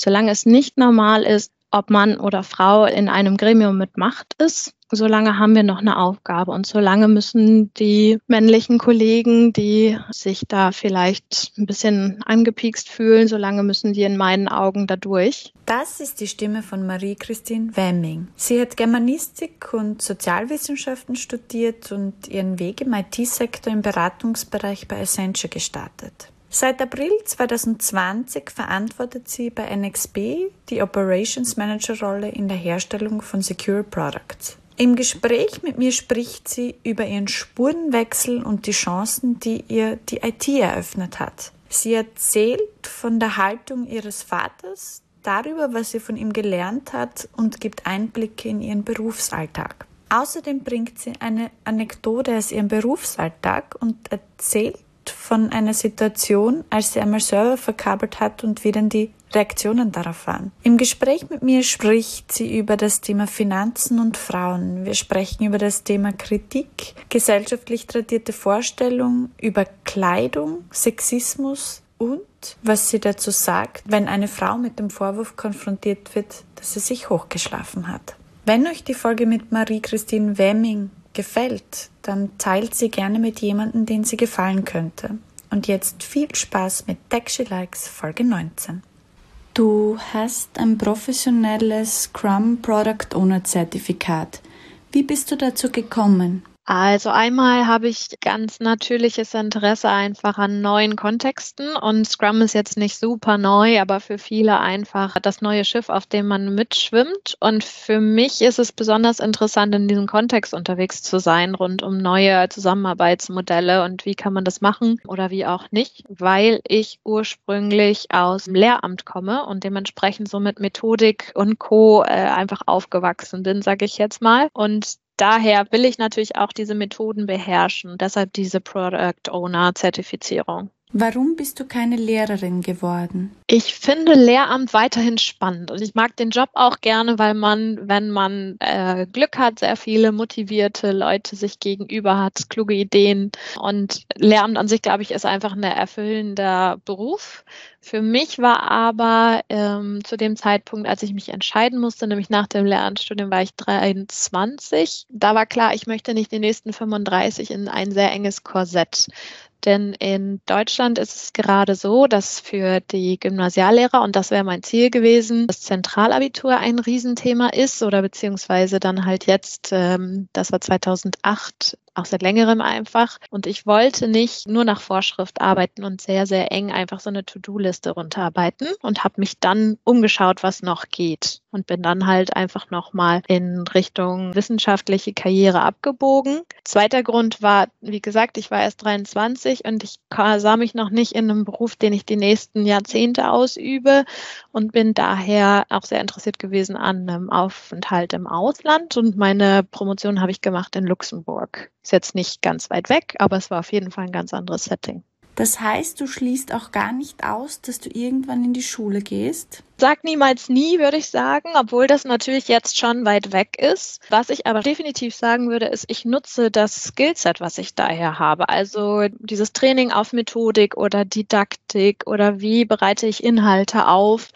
Solange es nicht normal ist, ob Mann oder Frau in einem Gremium mit Macht ist, solange haben wir noch eine Aufgabe und solange müssen die männlichen Kollegen, die sich da vielleicht ein bisschen angepiekst fühlen, solange müssen die in meinen Augen da durch. Das ist die Stimme von Marie-Christine Wemming. Sie hat Germanistik und Sozialwissenschaften studiert und ihren Weg im IT-Sektor im Beratungsbereich bei Accenture gestartet. Seit April 2020 verantwortet sie bei NXP die Operations Manager Rolle in der Herstellung von Secure Products. Im Gespräch mit mir spricht sie über ihren Spurenwechsel und die Chancen, die ihr die IT eröffnet hat. Sie erzählt von der Haltung ihres Vaters, darüber, was sie von ihm gelernt hat und gibt Einblicke in ihren Berufsalltag. Außerdem bringt sie eine Anekdote aus ihrem Berufsalltag und erzählt von einer Situation, als sie einmal Server verkabelt hat und wie denn die Reaktionen darauf waren. Im Gespräch mit mir spricht sie über das Thema Finanzen und Frauen. Wir sprechen über das Thema Kritik, gesellschaftlich tradierte Vorstellungen, über Kleidung, Sexismus und was sie dazu sagt, wenn eine Frau mit dem Vorwurf konfrontiert wird, dass sie sich hochgeschlafen hat. Wenn euch die Folge mit Marie-Christine Wemming gefällt, dann teilt sie gerne mit jemandem, den sie gefallen könnte. Und jetzt viel Spaß mit Tech Likes Folge 19. Du hast ein professionelles Scrum Product Owner Zertifikat. Wie bist du dazu gekommen? Also einmal habe ich ganz natürliches Interesse einfach an neuen Kontexten und Scrum ist jetzt nicht super neu, aber für viele einfach das neue Schiff, auf dem man mitschwimmt. Und für mich ist es besonders interessant, in diesem Kontext unterwegs zu sein, rund um neue Zusammenarbeitsmodelle und wie kann man das machen oder wie auch nicht, weil ich ursprünglich aus dem Lehramt komme und dementsprechend so mit Methodik und Co. Äh, einfach aufgewachsen bin, sage ich jetzt mal. Und daher will ich natürlich auch diese Methoden beherrschen. Deshalb diese Product Owner Zertifizierung. Warum bist du keine Lehrerin geworden? Ich finde Lehramt weiterhin spannend und ich mag den Job auch gerne, weil man, wenn man äh, Glück hat, sehr viele motivierte Leute sich gegenüber hat, kluge Ideen und Lehramt an sich, glaube ich, ist einfach ein erfüllender Beruf. Für mich war aber ähm, zu dem Zeitpunkt, als ich mich entscheiden musste, nämlich nach dem Lehramtsstudium war ich 23, da war klar, ich möchte nicht die nächsten 35 in ein sehr enges Korsett denn in Deutschland ist es gerade so, dass für die Gymnasiallehrer, und das wäre mein Ziel gewesen, das Zentralabitur ein Riesenthema ist oder beziehungsweise dann halt jetzt, ähm, das war 2008, auch seit längerem einfach. Und ich wollte nicht nur nach Vorschrift arbeiten und sehr, sehr eng einfach so eine To-Do-Liste runterarbeiten und habe mich dann umgeschaut, was noch geht. Und bin dann halt einfach nochmal in Richtung wissenschaftliche Karriere abgebogen. Zweiter Grund war, wie gesagt, ich war erst 23 und ich sah mich noch nicht in einem Beruf, den ich die nächsten Jahrzehnte ausübe und bin daher auch sehr interessiert gewesen an einem Aufenthalt im Ausland. Und meine Promotion habe ich gemacht in Luxemburg. Ist jetzt nicht ganz weit weg, aber es war auf jeden Fall ein ganz anderes Setting. Das heißt, du schließt auch gar nicht aus, dass du irgendwann in die Schule gehst? Sag niemals nie, würde ich sagen, obwohl das natürlich jetzt schon weit weg ist. Was ich aber definitiv sagen würde, ist, ich nutze das Skillset, was ich daher habe. Also dieses Training auf Methodik oder Didaktik oder wie bereite ich Inhalte auf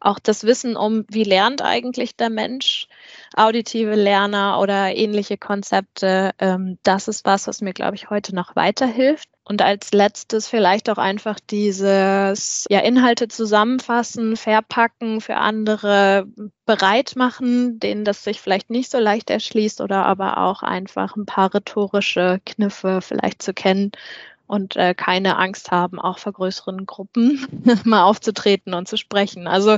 auch das Wissen um, wie lernt eigentlich der Mensch, auditive Lerner oder ähnliche Konzepte, ähm, das ist was, was mir, glaube ich, heute noch weiterhilft. Und als letztes vielleicht auch einfach dieses ja, Inhalte zusammenfassen, verpacken, für andere bereit machen, denen das sich vielleicht nicht so leicht erschließt oder aber auch einfach ein paar rhetorische Kniffe vielleicht zu kennen und äh, keine Angst haben, auch vor größeren Gruppen mal aufzutreten und zu sprechen. Also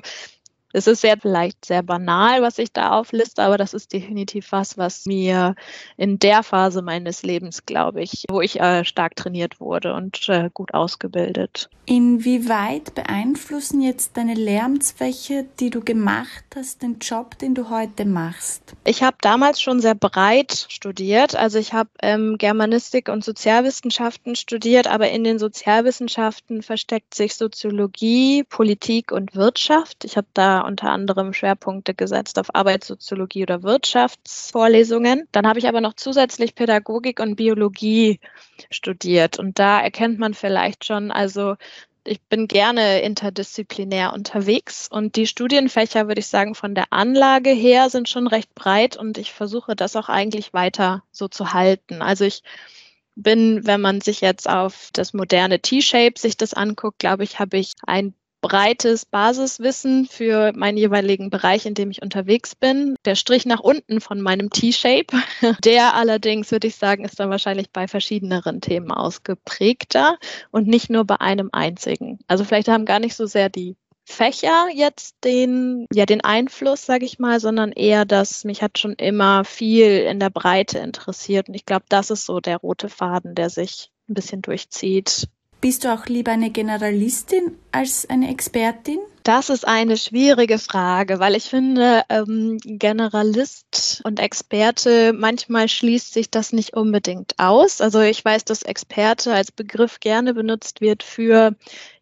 Es ist sehr vielleicht sehr banal, was ich da aufliste, aber das ist definitiv was, was mir in der Phase meines Lebens, glaube ich, wo ich äh, stark trainiert wurde und äh, gut ausgebildet. Inwieweit beeinflussen jetzt deine Lehramtsfächer, die du gemacht hast, den Job, den du heute machst? Ich habe damals schon sehr breit studiert. Also ich habe ähm, Germanistik und Sozialwissenschaften studiert, aber in den Sozialwissenschaften versteckt sich Soziologie, Politik und Wirtschaft. Ich habe da unter anderem Schwerpunkte gesetzt auf Arbeitssoziologie oder Wirtschaftsvorlesungen. Dann habe ich aber noch zusätzlich Pädagogik und Biologie studiert. Und da erkennt man vielleicht schon, also ich bin gerne interdisziplinär unterwegs und die Studienfächer, würde ich sagen, von der Anlage her sind schon recht breit und ich versuche das auch eigentlich weiter so zu halten. Also ich bin, wenn man sich jetzt auf das moderne T-Shape sich das anguckt, glaube ich, habe ich ein breites Basiswissen für meinen jeweiligen Bereich, in dem ich unterwegs bin. Der Strich nach unten von meinem T-Shape, der allerdings, würde ich sagen, ist dann wahrscheinlich bei verschiedeneren Themen ausgeprägter und nicht nur bei einem einzigen. Also vielleicht haben gar nicht so sehr die Fächer jetzt den, ja, den Einfluss, sage ich mal, sondern eher, dass mich hat schon immer viel in der Breite interessiert. Und ich glaube, das ist so der rote Faden, der sich ein bisschen durchzieht. Bist du auch lieber eine Generalistin als eine Expertin? Das ist eine schwierige Frage, weil ich finde, ähm, Generalist und Experte, manchmal schließt sich das nicht unbedingt aus. Also ich weiß, dass Experte als Begriff gerne benutzt wird für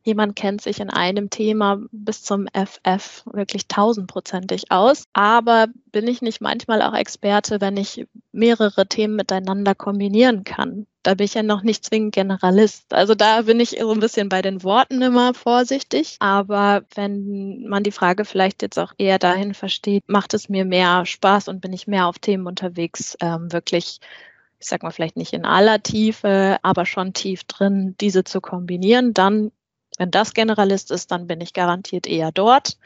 jemand kennt sich in einem Thema bis zum FF wirklich tausendprozentig aus. Aber bin ich nicht manchmal auch Experte, wenn ich mehrere Themen miteinander kombinieren kann? Da bin ich ja noch nicht zwingend Generalist. Also da bin ich so ein bisschen bei den Worten immer vorsichtig. Aber wenn man die Frage vielleicht jetzt auch eher dahin versteht, macht es mir mehr Spaß und bin ich mehr auf Themen unterwegs, ähm, wirklich ich sag mal vielleicht nicht in aller Tiefe, aber schon tief drin, diese zu kombinieren, dann wenn das Generalist ist, dann bin ich garantiert eher dort,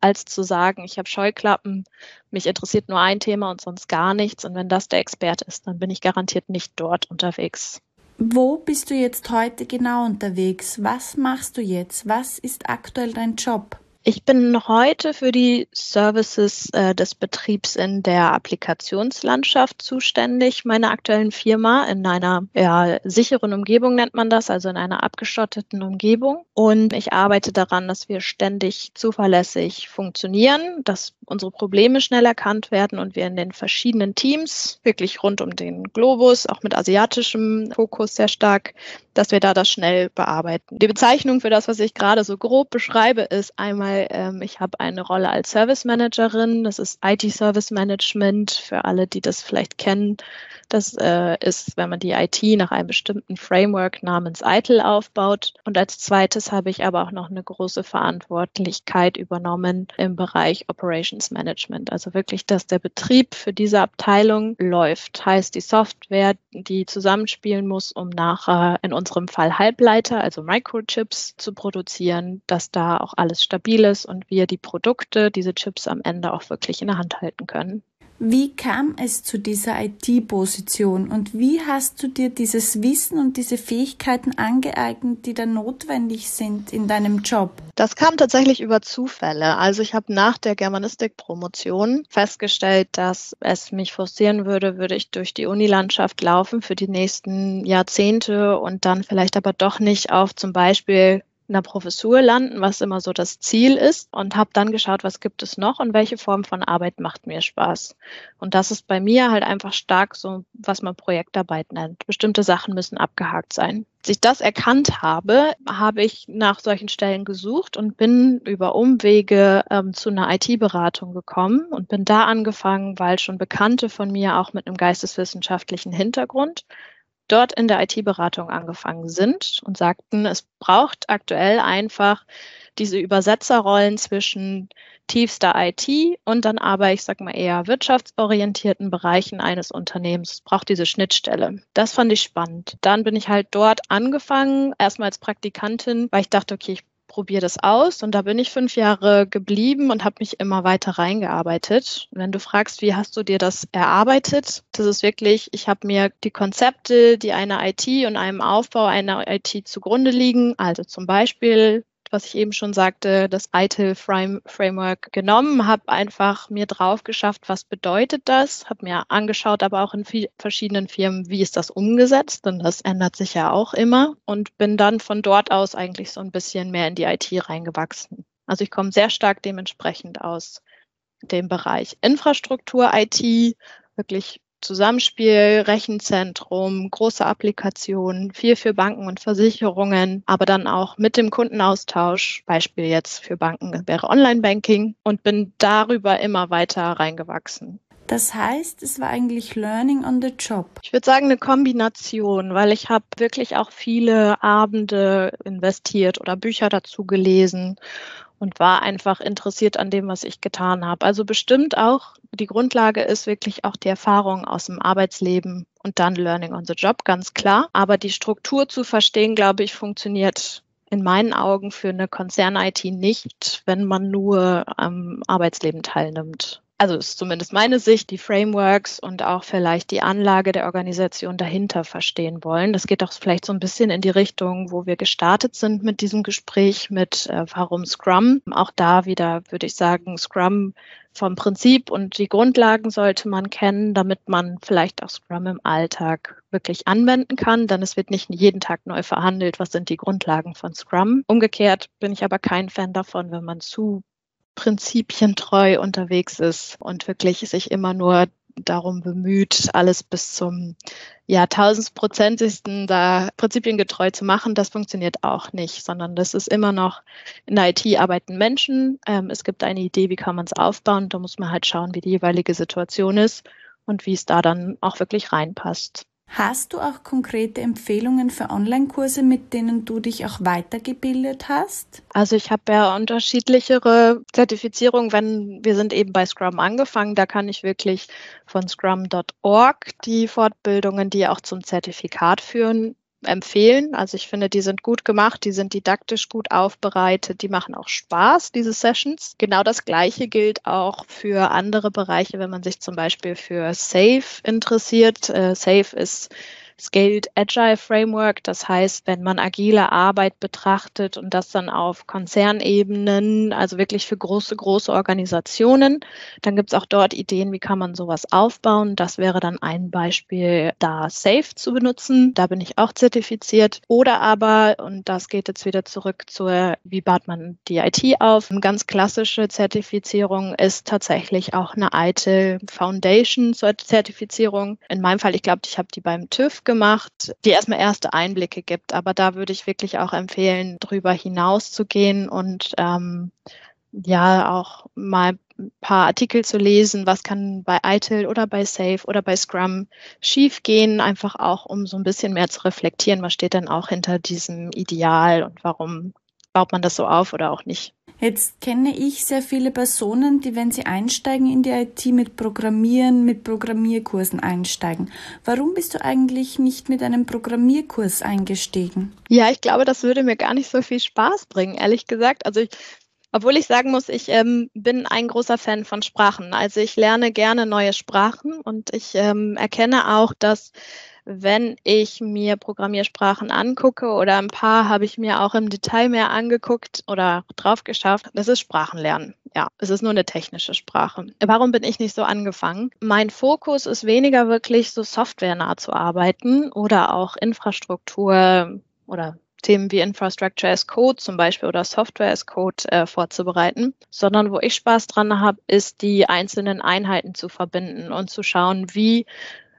als zu sagen, ich habe Scheuklappen, mich interessiert nur ein Thema und sonst gar nichts. Und wenn das der Experte ist, dann bin ich garantiert nicht dort unterwegs. Wo bist du jetzt heute genau unterwegs? Was machst du jetzt? Was ist aktuell dein Job? Ich bin heute für die Services äh, des Betriebs in der Applikationslandschaft zuständig. Meine aktuellen Firma in einer ja, sicheren Umgebung nennt man das, also in einer abgeschotteten Umgebung. Und ich arbeite daran, dass wir ständig zuverlässig funktionieren, dass unsere Probleme schnell erkannt werden und wir in den verschiedenen Teams, wirklich rund um den Globus, auch mit asiatischem Fokus sehr stark, dass wir da das schnell bearbeiten. Die Bezeichnung für das, was ich gerade so grob beschreibe, ist einmal, ähm, ich habe eine Rolle als Service Managerin. Das ist IT Service Management für alle, die das vielleicht kennen. Das äh, ist, wenn man die IT nach einem bestimmten Framework namens ITIL aufbaut. Und als zweites habe ich aber auch noch eine große Verantwortlichkeit übernommen im Bereich Operations Management. Also wirklich, dass der Betrieb für diese Abteilung läuft. Heißt die Software, die zusammenspielen muss, um nachher in unserem Fall Halbleiter, also Microchips zu produzieren, dass da auch alles stabil ist und wir die Produkte, diese Chips am Ende auch wirklich in der Hand halten können. Wie kam es zu dieser IT-Position und wie hast du dir dieses Wissen und diese Fähigkeiten angeeignet, die da notwendig sind in deinem Job? Das kam tatsächlich über Zufälle. Also ich habe nach der Germanistik-Promotion festgestellt, dass es mich frustrieren würde, würde ich durch die Unilandschaft laufen für die nächsten Jahrzehnte und dann vielleicht aber doch nicht auf zum Beispiel einer Professur landen, was immer so das Ziel ist und habe dann geschaut, was gibt es noch und welche Form von Arbeit macht mir Spaß. Und das ist bei mir halt einfach stark so, was man Projektarbeit nennt. Bestimmte Sachen müssen abgehakt sein. Als ich das erkannt habe, habe ich nach solchen Stellen gesucht und bin über Umwege ähm, zu einer IT-Beratung gekommen und bin da angefangen, weil schon Bekannte von mir auch mit einem geisteswissenschaftlichen Hintergrund dort in der IT-Beratung angefangen sind und sagten, es braucht aktuell einfach diese Übersetzerrollen zwischen tiefster IT und dann aber, ich sag mal, eher wirtschaftsorientierten Bereichen eines Unternehmens. Es braucht diese Schnittstelle. Das fand ich spannend. Dann bin ich halt dort angefangen, erstmal als Praktikantin, weil ich dachte, okay, ich probiere das aus und da bin ich fünf Jahre geblieben und habe mich immer weiter reingearbeitet. wenn du fragst, wie hast du dir das erarbeitet, das ist wirklich, ich habe mir die Konzepte, die einer IT und einem Aufbau einer IT zugrunde liegen, also zum Beispiel was ich eben schon sagte, das ITIL Framework genommen, habe einfach mir drauf geschafft, was bedeutet das, habe mir angeschaut, aber auch in verschiedenen Firmen, wie ist das umgesetzt, denn das ändert sich ja auch immer und bin dann von dort aus eigentlich so ein bisschen mehr in die IT reingewachsen. Also ich komme sehr stark dementsprechend aus dem Bereich Infrastruktur, IT, wirklich Zusammenspiel, Rechenzentrum, große Applikationen, viel für Banken und Versicherungen, aber dann auch mit dem Kundenaustausch, Beispiel jetzt für Banken wäre Online-Banking und bin darüber immer weiter reingewachsen. Das heißt, es war eigentlich Learning on the Job. Ich würde sagen eine Kombination, weil ich habe wirklich auch viele Abende investiert oder Bücher dazu gelesen und war einfach interessiert an dem, was ich getan habe. Also bestimmt auch, die Grundlage ist wirklich auch die Erfahrung aus dem Arbeitsleben und dann Learning on the Job, ganz klar. Aber die Struktur zu verstehen, glaube ich, funktioniert in meinen Augen für eine Konzern-IT nicht, wenn man nur am Arbeitsleben teilnimmt also ist zumindest meine Sicht, die Frameworks und auch vielleicht die Anlage der Organisation dahinter verstehen wollen. Das geht auch vielleicht so ein bisschen in die Richtung, wo wir gestartet sind mit diesem Gespräch mit äh, warum Scrum. Auch da wieder würde ich sagen, Scrum vom Prinzip und die Grundlagen sollte man kennen, damit man vielleicht auch Scrum im Alltag wirklich anwenden kann, denn es wird nicht jeden Tag neu verhandelt, was sind die Grundlagen von Scrum. Umgekehrt bin ich aber kein Fan davon, wenn man zu prinzipientreu unterwegs ist und wirklich sich immer nur darum bemüht, alles bis zum ja, tausendprozentigsten da prinzipiengetreu zu machen, das funktioniert auch nicht, sondern das ist immer noch, in der IT arbeiten Menschen. Ähm, es gibt eine Idee, wie kann man es aufbauen. Da muss man halt schauen, wie die jeweilige Situation ist und wie es da dann auch wirklich reinpasst. Hast du auch konkrete Empfehlungen für Online-Kurse, mit denen du dich auch weitergebildet hast? Also ich habe ja unterschiedlichere Zertifizierungen, wenn wir sind eben bei Scrum angefangen, da kann ich wirklich von scrum.org die Fortbildungen, die auch zum Zertifikat führen, empfehlen. Also ich finde, die sind gut gemacht, die sind didaktisch gut aufbereitet, die machen auch Spaß, diese Sessions. Genau das Gleiche gilt auch für andere Bereiche, wenn man sich zum Beispiel für SAFE interessiert. Äh, SAFE ist Scaled Agile Framework. Das heißt, wenn man agile Arbeit betrachtet und das dann auf Konzernebenen, also wirklich für große, große Organisationen, dann gibt es auch dort Ideen, wie kann man sowas aufbauen. Das wäre dann ein Beispiel, da Safe zu benutzen. Da bin ich auch zertifiziert. Oder aber, und das geht jetzt wieder zurück zur, wie baut man die IT auf. Eine ganz klassische Zertifizierung ist tatsächlich auch eine ITIL Foundation Zertifizierung. In meinem Fall, ich glaube, ich habe die beim TÜV gemacht, die erstmal erste Einblicke gibt. Aber da würde ich wirklich auch empfehlen, drüber hinaus zu gehen und ähm, ja auch mal ein paar Artikel zu lesen, was kann bei ITIL oder bei Safe oder bei Scrum schiefgehen, einfach auch um so ein bisschen mehr zu reflektieren, was steht denn auch hinter diesem Ideal und warum baut man das so auf oder auch nicht. Jetzt kenne ich sehr viele Personen, die, wenn sie einsteigen in die IT, mit Programmieren, mit Programmierkursen einsteigen. Warum bist du eigentlich nicht mit einem Programmierkurs eingestiegen? Ja, ich glaube, das würde mir gar nicht so viel Spaß bringen, ehrlich gesagt. Also ich obwohl ich sagen muss, ich ähm, bin ein großer Fan von Sprachen. Also ich lerne gerne neue Sprachen und ich ähm, erkenne auch, dass wenn ich mir Programmiersprachen angucke oder ein paar habe ich mir auch im Detail mehr angeguckt oder drauf geschafft, das ist Sprachenlernen. Ja, es ist nur eine technische Sprache. Warum bin ich nicht so angefangen? Mein Fokus ist weniger wirklich so softwarenah zu arbeiten oder auch Infrastruktur oder Themen wie Infrastructure as Code zum Beispiel oder Software as Code äh, vorzubereiten, sondern wo ich Spaß dran habe, ist die einzelnen Einheiten zu verbinden und zu schauen, wie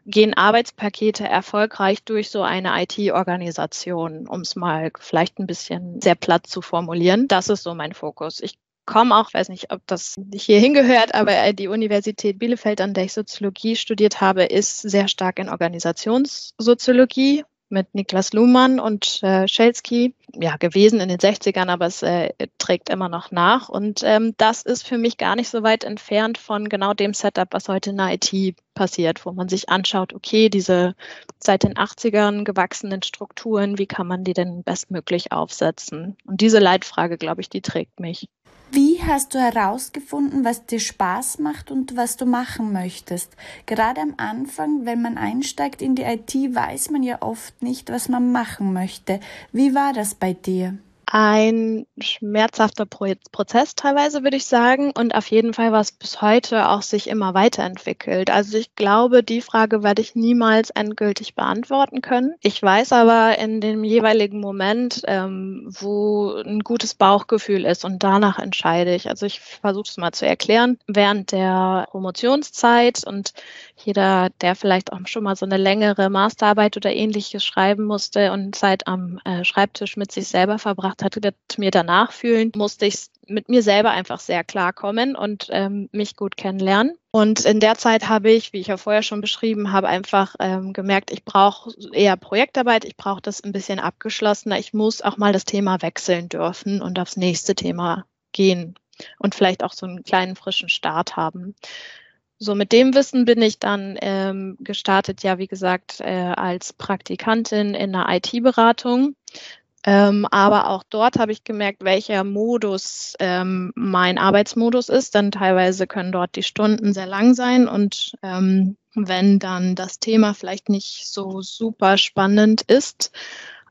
gehen Arbeitspakete erfolgreich durch so eine IT-Organisation, um es mal vielleicht ein bisschen sehr platt zu formulieren. Das ist so mein Fokus. Ich komme auch, weiß nicht, ob das hier hingehört, aber die Universität Bielefeld, an der ich Soziologie studiert habe, ist sehr stark in Organisationssoziologie mit Niklas Luhmann und äh, Schelsky ja, gewesen in den 60ern, aber es äh, trägt immer noch nach. Und ähm, das ist für mich gar nicht so weit entfernt von genau dem Setup, was heute in der IT passiert, wo man sich anschaut, okay, diese seit den 80ern gewachsenen Strukturen, wie kann man die denn bestmöglich aufsetzen? Und diese Leitfrage, glaube ich, die trägt mich. Wie hast du herausgefunden, was dir Spaß macht und was du machen möchtest? Gerade am Anfang, wenn man einsteigt in die IT, weiß man ja oft nicht, was man machen möchte. Wie war das bei dir? Ein schmerzhafter Prozess teilweise, würde ich sagen, und auf jeden Fall was bis heute auch sich immer weiterentwickelt. Also ich glaube, die Frage werde ich niemals endgültig beantworten können. Ich weiß aber in dem jeweiligen Moment, ähm, wo ein gutes Bauchgefühl ist und danach entscheide ich. Also ich versuche es mal zu erklären. Während der Promotionszeit und jeder, der vielleicht auch schon mal so eine längere Masterarbeit oder ähnliches schreiben musste und Zeit am äh, Schreibtisch mit sich selber verbracht gemacht hat, wird mir danach fühlen, musste ich mit mir selber einfach sehr klar kommen und ähm, mich gut kennenlernen. Und in der Zeit habe ich, wie ich ja vorher schon beschrieben habe, einfach ähm, gemerkt, ich brauche eher Projektarbeit, ich brauche das ein bisschen abgeschlossener. Ich muss auch mal das Thema wechseln dürfen und aufs nächste Thema gehen und vielleicht auch so einen kleinen frischen Start haben. So, mit dem Wissen bin ich dann ähm, gestartet, ja, wie gesagt, äh, als Praktikantin in einer IT-Beratung. Ähm, aber auch dort habe ich gemerkt, welcher Modus ähm, mein Arbeitsmodus ist. Dann teilweise können dort die Stunden sehr lang sein und ähm, wenn dann das Thema vielleicht nicht so super spannend ist,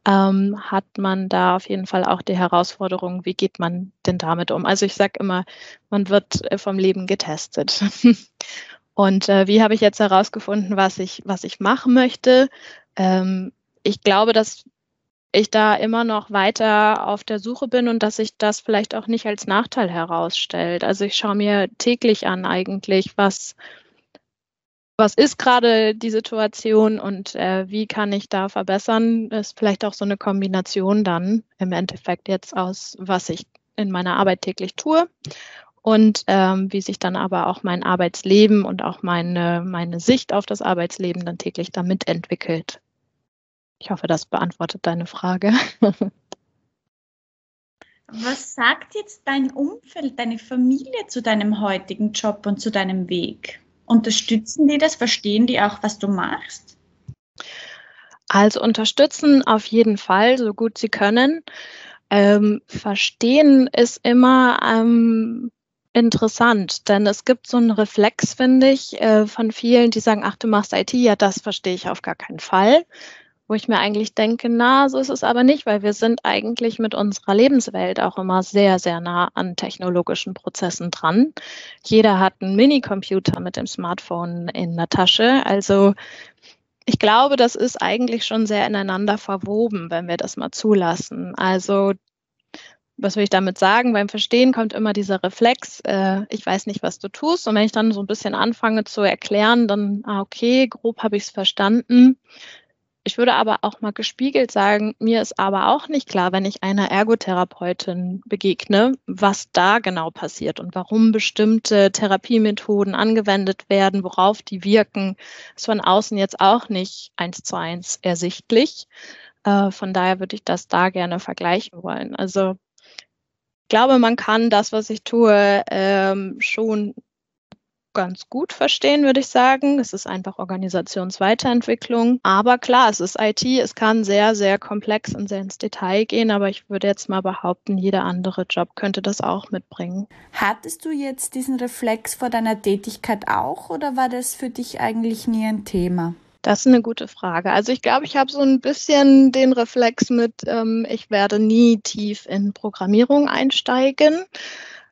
ähm, hat man da auf jeden Fall auch die Herausforderung, wie geht man denn damit um? Also ich sage immer, man wird äh, vom Leben getestet. und äh, wie habe ich jetzt herausgefunden, was ich, was ich machen möchte? Ähm, ich glaube, dass ich da immer noch weiter auf der Suche bin und dass sich das vielleicht auch nicht als Nachteil herausstellt. Also ich schaue mir täglich an eigentlich, was, was ist gerade die Situation und äh, wie kann ich da verbessern, ist vielleicht auch so eine Kombination dann im Endeffekt jetzt aus, was ich in meiner Arbeit täglich tue und ähm, wie sich dann aber auch mein Arbeitsleben und auch meine, meine Sicht auf das Arbeitsleben dann täglich damit entwickelt. Ich hoffe, das beantwortet deine Frage. Was sagt jetzt dein Umfeld, deine Familie zu deinem heutigen Job und zu deinem Weg? Unterstützen die das? Verstehen die auch, was du machst? Also unterstützen auf jeden Fall, so gut sie können. Ähm, verstehen ist immer ähm, interessant, denn es gibt so einen Reflex, finde ich, äh, von vielen, die sagen, ach, du machst IT, ja, das verstehe ich auf gar keinen Fall wo ich mir eigentlich denke, na, so ist es aber nicht, weil wir sind eigentlich mit unserer Lebenswelt auch immer sehr, sehr nah an technologischen Prozessen dran. Jeder hat einen Minicomputer mit dem Smartphone in der Tasche. Also ich glaube, das ist eigentlich schon sehr ineinander verwoben, wenn wir das mal zulassen. Also was will ich damit sagen? Beim Verstehen kommt immer dieser Reflex, äh, ich weiß nicht, was du tust. Und wenn ich dann so ein bisschen anfange zu erklären, dann, ah, okay, grob habe ich es verstanden. Ich würde aber auch mal gespiegelt sagen, mir ist aber auch nicht klar, wenn ich einer Ergotherapeutin begegne, was da genau passiert und warum bestimmte Therapiemethoden angewendet werden, worauf die wirken, ist von außen jetzt auch nicht eins zu eins ersichtlich. Äh, von daher würde ich das da gerne vergleichen wollen. Also ich glaube, man kann das, was ich tue, ähm, schon ganz gut verstehen, würde ich sagen. Es ist einfach Organisationsweiterentwicklung. Aber klar, es ist IT, es kann sehr, sehr komplex und sehr ins Detail gehen, aber ich würde jetzt mal behaupten, jeder andere Job könnte das auch mitbringen. Hattest du jetzt diesen Reflex vor deiner Tätigkeit auch oder war das für dich eigentlich nie ein Thema? Das ist eine gute Frage. Also ich glaube, ich habe so ein bisschen den Reflex mit, ähm, ich werde nie tief in Programmierung einsteigen.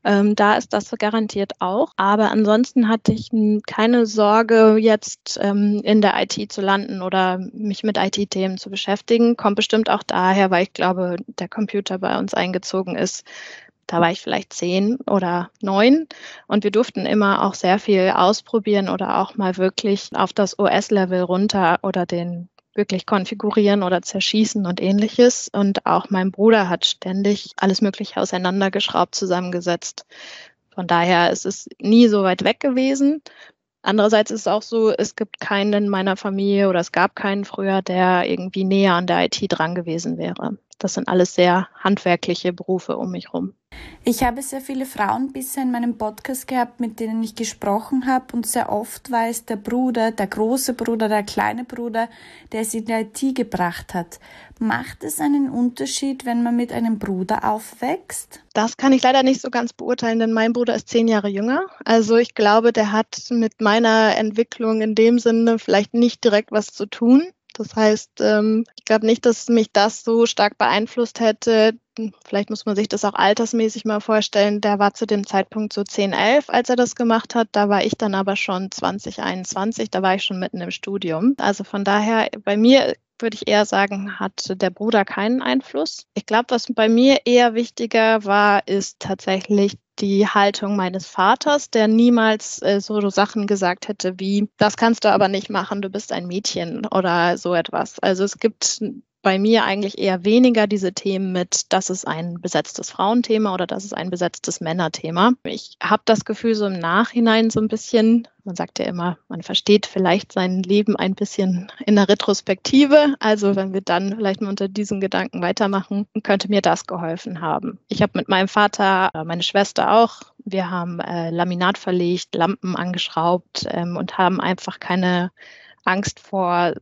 Ähm, da ist das garantiert auch. Aber ansonsten hatte ich keine Sorge, jetzt ähm, in der IT zu landen oder mich mit IT-Themen zu beschäftigen. Kommt bestimmt auch daher, weil ich glaube, der Computer bei uns eingezogen ist. Da war ich vielleicht zehn oder neun und wir durften immer auch sehr viel ausprobieren oder auch mal wirklich auf das OS-Level runter oder den wirklich konfigurieren oder zerschießen und ähnliches. Und auch mein Bruder hat ständig alles Mögliche auseinandergeschraubt, zusammengesetzt. Von daher ist es nie so weit weg gewesen. Andererseits ist es auch so, es gibt keinen in meiner Familie oder es gab keinen früher, der irgendwie näher an der IT dran gewesen wäre. Das sind alles sehr handwerkliche Berufe um mich herum. Ich habe sehr viele Frauen bisher in meinem Podcast gehabt, mit denen ich gesprochen habe und sehr oft war es der Bruder, der große Bruder, der kleine Bruder, der sie in die IT gebracht hat. Macht es einen Unterschied, wenn man mit einem Bruder aufwächst? Das kann ich leider nicht so ganz beurteilen, denn mein Bruder ist zehn Jahre jünger. Also ich glaube, der hat mit meiner Entwicklung in dem Sinne vielleicht nicht direkt was zu tun. Das heißt, ähm, ich glaube nicht, dass mich das so stark beeinflusst hätte. Vielleicht muss man sich das auch altersmäßig mal vorstellen. Der war zu dem Zeitpunkt so 10, 11, als er das gemacht hat. Da war ich dann aber schon 20, 21. Da war ich schon mitten im Studium. Also von daher, bei mir würde ich eher sagen, hat der Bruder keinen Einfluss. Ich glaube, was bei mir eher wichtiger war, ist tatsächlich die Haltung meines Vaters, der niemals äh, so Sachen gesagt hätte wie, das kannst du aber nicht machen, du bist ein Mädchen oder so etwas. Also es gibt bei mir eigentlich eher weniger diese Themen mit, das ist ein besetztes Frauenthema oder das ist ein besetztes Männerthema. Ich habe das Gefühl, so im Nachhinein so ein bisschen, man sagt ja immer, man versteht vielleicht sein Leben ein bisschen in der Retrospektive. Also wenn wir dann vielleicht mal unter diesen Gedanken weitermachen, könnte mir das geholfen haben. Ich habe mit meinem Vater, äh, meine Schwester auch, wir haben äh, Laminat verlegt, Lampen angeschraubt ähm, und haben einfach keine Angst vor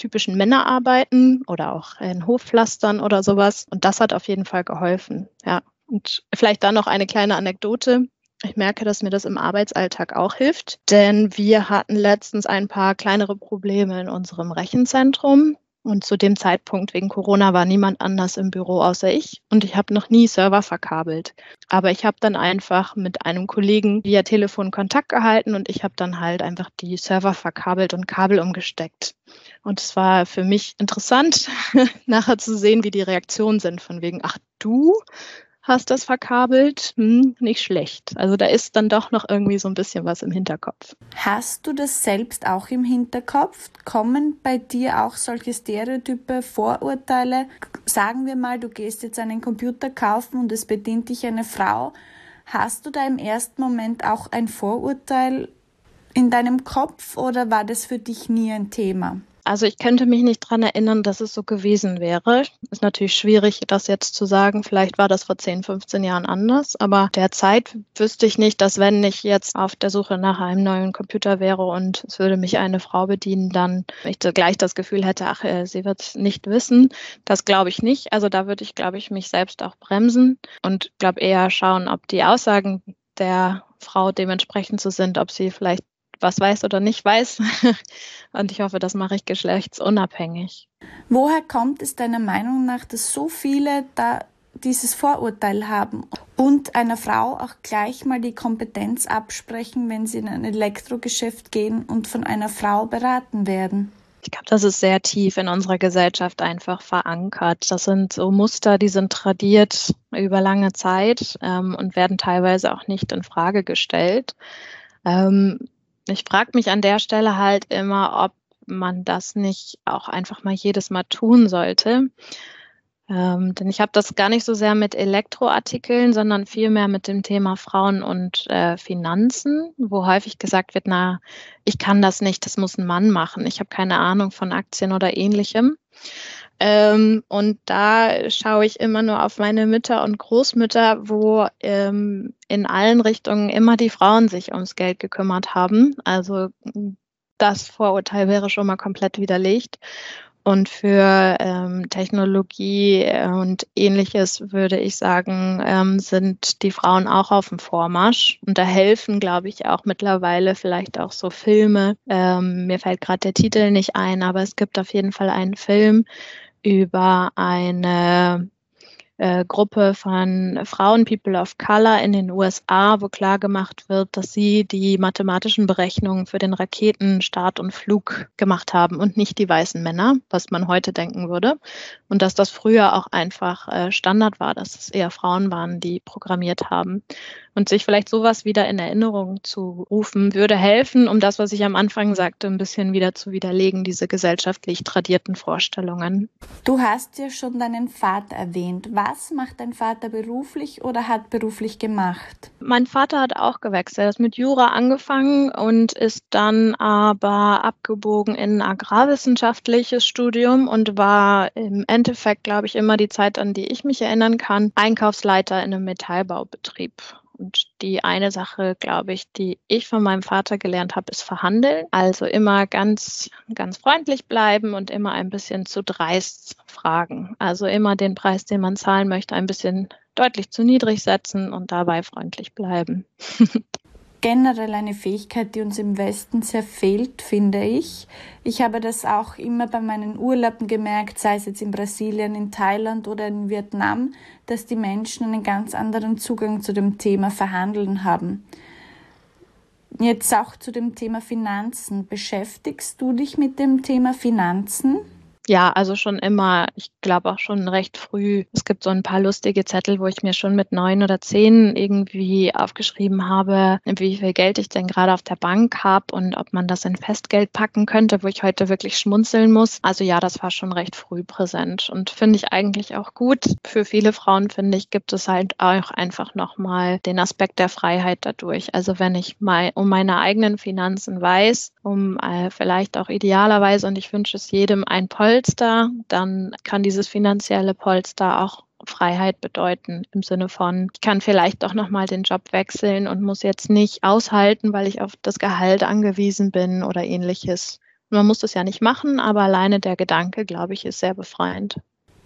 typischen Männerarbeiten oder auch in Hofpflastern oder sowas. Und das hat auf jeden Fall geholfen. Ja. Und vielleicht dann noch eine kleine Anekdote. Ich merke, dass mir das im Arbeitsalltag auch hilft, denn wir hatten letztens ein paar kleinere Probleme in unserem Rechenzentrum. Und zu dem Zeitpunkt wegen Corona war niemand anders im Büro außer ich. Und ich habe noch nie Server verkabelt. Aber ich habe dann einfach mit einem Kollegen via Telefon Kontakt gehalten und ich habe dann halt einfach die Server verkabelt und Kabel umgesteckt. Und es war für mich interessant, nachher zu sehen, wie die Reaktionen sind von wegen, ach du, hast das verkabelt, hm, nicht schlecht. Also da ist dann doch noch irgendwie so ein bisschen was im Hinterkopf. Hast du das selbst auch im Hinterkopf? Kommen bei dir auch solche Stereotype, Vorurteile? Sagen wir mal, du gehst jetzt einen Computer kaufen und es bedient dich eine Frau. Hast du da im ersten Moment auch ein Vorurteil in deinem Kopf oder war das für dich nie ein Thema? Also ich könnte mich nicht dran erinnern, dass es so gewesen wäre. Ist natürlich schwierig, das jetzt zu sagen. Vielleicht war das vor 10, 15 Jahren anders. Aber derzeit wüsste ich nicht, dass wenn ich jetzt auf der Suche nach einem neuen Computer wäre und es würde mich eine Frau bedienen, dann ich gleich das Gefühl hätte, ach, äh, sie wird es nicht wissen. Das glaube ich nicht. Also da würde ich, glaube ich, mich selbst auch bremsen und glaube eher schauen, ob die Aussagen der Frau dementsprechend so sind, ob sie vielleicht was weiß oder nicht weiß. Und ich hoffe, das mache ich geschlechtsunabhängig. Woher kommt es deiner Meinung nach, dass so viele da dieses Vorurteil haben und einer Frau auch gleich mal die Kompetenz absprechen, wenn sie in ein Elektrogeschäft gehen und von einer Frau beraten werden? Ich glaube, das ist sehr tief in unserer Gesellschaft einfach verankert. Das sind so Muster, die sind tradiert über lange Zeit ähm, und werden teilweise auch nicht in Frage gestellt. Ähm, ich frage mich an der Stelle halt immer, ob man das nicht auch einfach mal jedes Mal tun sollte. Ähm, denn ich habe das gar nicht so sehr mit Elektroartikeln, sondern vielmehr mit dem Thema Frauen und äh, Finanzen, wo häufig gesagt wird, na, ich kann das nicht, das muss ein Mann machen. Ich habe keine Ahnung von Aktien oder ähnlichem. Ähm, und da schaue ich immer nur auf meine Mütter und Großmütter, wo ähm, in allen Richtungen immer die Frauen sich ums Geld gekümmert haben. Also das Vorurteil wäre schon mal komplett widerlegt. Und für ähm, Technologie äh, und ähnliches würde ich sagen, ähm, sind die Frauen auch auf dem Vormarsch. Und da helfen, glaube ich, auch mittlerweile vielleicht auch so Filme. Ähm, mir fällt gerade der Titel nicht ein, aber es gibt auf jeden Fall einen Film über eine äh, Gruppe von Frauen, People of Color in den USA, wo klar gemacht wird, dass sie die mathematischen Berechnungen für den Raketenstart und Flug gemacht haben und nicht die weißen Männer, was man heute denken würde. Und dass das früher auch einfach äh, Standard war, dass es eher Frauen waren, die programmiert haben. Und sich vielleicht sowas wieder in Erinnerung zu rufen, würde helfen, um das, was ich am Anfang sagte, ein bisschen wieder zu widerlegen, diese gesellschaftlich tradierten Vorstellungen. Du hast ja schon deinen Vater erwähnt. Was macht dein Vater beruflich oder hat beruflich gemacht? Mein Vater hat auch gewechselt. Er ist mit Jura angefangen und ist dann aber abgebogen in ein agrarwissenschaftliches Studium und war im Endeffekt, glaube ich, immer die Zeit, an die ich mich erinnern kann, Einkaufsleiter in einem Metallbaubetrieb. Und die eine Sache, glaube ich, die ich von meinem Vater gelernt habe, ist verhandeln. Also immer ganz, ganz freundlich bleiben und immer ein bisschen zu dreist fragen. Also immer den Preis, den man zahlen möchte, ein bisschen deutlich zu niedrig setzen und dabei freundlich bleiben. generell eine Fähigkeit, die uns im Westen sehr fehlt, finde ich. Ich habe das auch immer bei meinen Urlauben gemerkt, sei es jetzt in Brasilien, in Thailand oder in Vietnam, dass die Menschen einen ganz anderen Zugang zu dem Thema Verhandeln haben. Jetzt auch zu dem Thema Finanzen. Beschäftigst du dich mit dem Thema Finanzen? Ja, also schon immer, ich glaube auch schon recht früh. Es gibt so ein paar lustige Zettel, wo ich mir schon mit neun oder zehn irgendwie aufgeschrieben habe, wie viel Geld ich denn gerade auf der Bank habe und ob man das in Festgeld packen könnte, wo ich heute wirklich schmunzeln muss. Also ja, das war schon recht früh präsent und finde ich eigentlich auch gut. Für viele Frauen, finde ich, gibt es halt auch einfach nochmal den Aspekt der Freiheit dadurch. Also wenn ich mal um meine eigenen Finanzen weiß, um äh, vielleicht auch idealerweise, und ich wünsche es jedem, ein Polster, Polster, dann kann dieses finanzielle Polster auch Freiheit bedeuten im Sinne von, ich kann vielleicht doch nochmal den Job wechseln und muss jetzt nicht aushalten, weil ich auf das Gehalt angewiesen bin oder ähnliches. Man muss das ja nicht machen, aber alleine der Gedanke, glaube ich, ist sehr befreiend.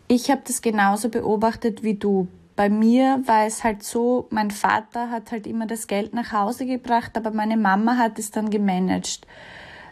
Ich habe das genauso beobachtet wie du. Bei mir war es halt so, mein Vater hat halt immer das Geld nach Hause gebracht, aber meine Mama hat es dann gemanagt.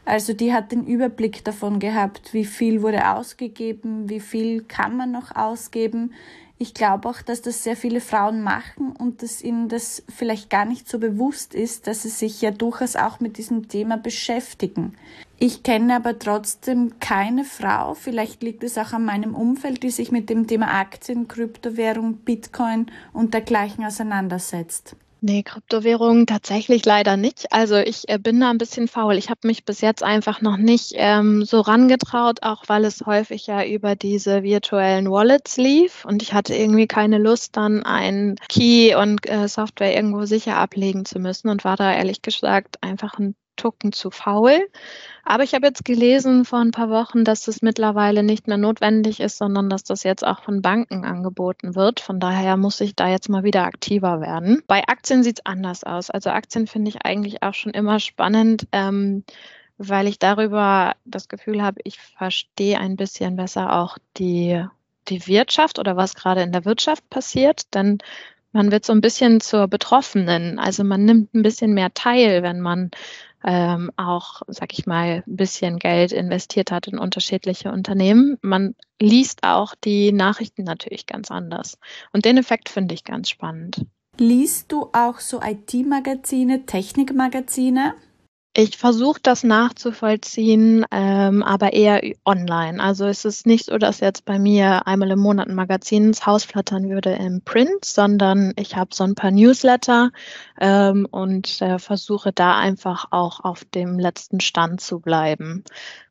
Also die hat den Überblick davon gehabt, wie viel wurde ausgegeben, wie viel kann man noch ausgeben. Ich glaube auch, dass das sehr viele Frauen machen und dass ihnen das vielleicht gar nicht so bewusst ist, dass sie sich ja durchaus auch mit diesem Thema beschäftigen. Ich kenne aber trotzdem keine Frau, vielleicht liegt es auch an meinem Umfeld, die sich mit dem Thema Aktien, Kryptowährung, Bitcoin und dergleichen auseinandersetzt. Nee, Kryptowährungen tatsächlich leider nicht. Also ich äh, bin da ein bisschen faul. Ich habe mich bis jetzt einfach noch nicht ähm, so rangetraut, auch weil es häufig ja über diese virtuellen Wallets lief und ich hatte irgendwie keine Lust, dann ein Key und äh, Software irgendwo sicher ablegen zu müssen und war da ehrlich gesagt einfach ein Tucken zu faul. Aber ich habe jetzt gelesen vor ein paar Wochen, dass es mittlerweile nicht mehr notwendig ist, sondern dass das jetzt auch von Banken angeboten wird. Von daher muss ich da jetzt mal wieder aktiver werden. Bei Aktien sieht es anders aus. Also Aktien finde ich eigentlich auch schon immer spannend. Ähm, weil ich darüber das Gefühl habe, ich verstehe ein bisschen besser auch die, die Wirtschaft oder was gerade in der Wirtschaft passiert. Denn man wird so ein bisschen zur Betroffenen. Also man nimmt ein bisschen mehr teil, wenn man ähm, auch, sag ich mal, ein bisschen Geld investiert hat in unterschiedliche Unternehmen. Man liest auch die Nachrichten natürlich ganz anders. Und den Effekt finde ich ganz spannend. Liest du auch so IT-Magazine, Technikmagazine? Ich versuche das nachzuvollziehen, ähm, aber eher online. Also es ist nicht so, dass jetzt bei mir einmal im Monat ein Magazin ins Haus flattern würde im Print, sondern ich habe so ein paar Newsletter ähm, und äh, versuche da einfach auch auf dem letzten Stand zu bleiben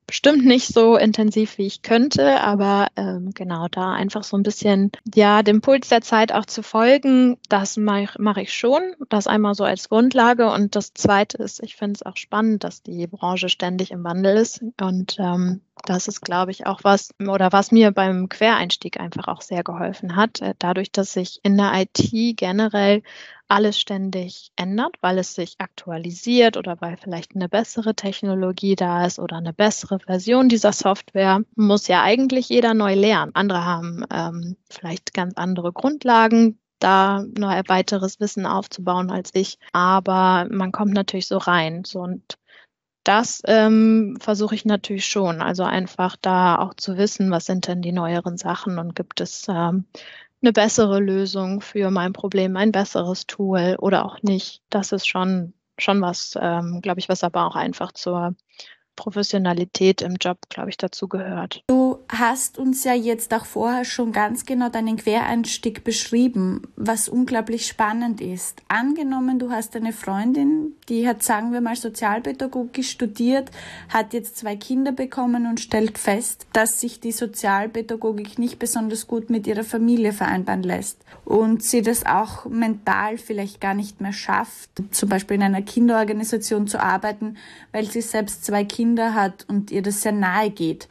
bestimmt nicht so intensiv, wie ich könnte, aber ähm, genau da einfach so ein bisschen, ja, dem Puls der Zeit auch zu folgen, das mache mach ich schon. Das einmal so als Grundlage. Und das Zweite ist, ich finde es auch spannend, dass die Branche ständig im Wandel ist. Und ähm, das ist, glaube ich, auch was, oder was mir beim Quereinstieg einfach auch sehr geholfen hat. Äh, dadurch, dass sich in der IT generell alles ständig ändert, weil es sich aktualisiert oder weil vielleicht eine bessere Technologie da ist oder eine bessere Version dieser Software, muss ja eigentlich jeder neu lernen. Andere haben ähm, vielleicht ganz andere Grundlagen, da noch weiteres Wissen aufzubauen als ich. Aber man kommt natürlich so rein. So, und das ähm, versuche ich natürlich schon. Also einfach da auch zu wissen, was sind denn die neueren Sachen und gibt es ähm, eine bessere Lösung für mein Problem, ein besseres Tool oder auch nicht. Das ist schon, schon was, ähm, glaube ich, was aber auch einfach zur Professionalität im Job, glaube ich, dazu gehört. Du hast uns ja jetzt auch vorher schon ganz genau deinen Quereinstieg beschrieben, was unglaublich spannend ist. Angenommen, du hast eine Freundin, die hat, sagen wir mal, Sozialpädagogik studiert, hat jetzt zwei Kinder bekommen und stellt fest, dass sich die Sozialpädagogik nicht besonders gut mit ihrer Familie vereinbaren lässt und sie das auch mental vielleicht gar nicht mehr schafft, zum Beispiel in einer Kinderorganisation zu arbeiten, weil sie selbst zwei Kinder Kinder hat und ihr das sehr nahe geht.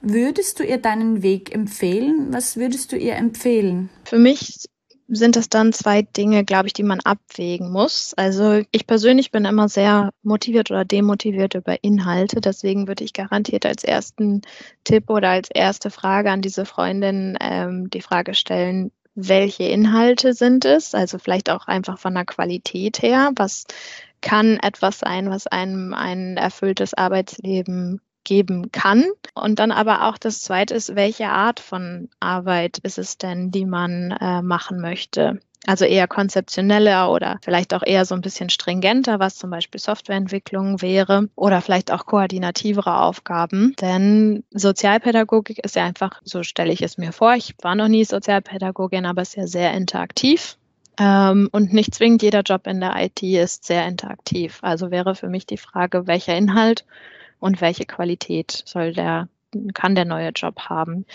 Würdest du ihr deinen Weg empfehlen? Was würdest du ihr empfehlen? Für mich sind das dann zwei Dinge, glaube ich, die man abwägen muss. Also ich persönlich bin immer sehr motiviert oder demotiviert über Inhalte. Deswegen würde ich garantiert als ersten Tipp oder als erste Frage an diese Freundin ähm, die Frage stellen, welche Inhalte sind es, also vielleicht auch einfach von der Qualität her, was kann etwas sein, was einem ein erfülltes Arbeitsleben geben kann. Und dann aber auch das Zweite ist, welche Art von Arbeit ist es denn, die man äh, machen möchte? Also eher konzeptioneller oder vielleicht auch eher so ein bisschen stringenter, was zum Beispiel Softwareentwicklung wäre oder vielleicht auch koordinativere Aufgaben. Denn Sozialpädagogik ist ja einfach, so stelle ich es mir vor, ich war noch nie Sozialpädagogin, aber ist ja sehr interaktiv. Ähm, und nicht zwingend jeder Job in der IT ist sehr interaktiv. Also wäre für mich die Frage, welcher Inhalt und welche Qualität soll der, kann der neue Job haben.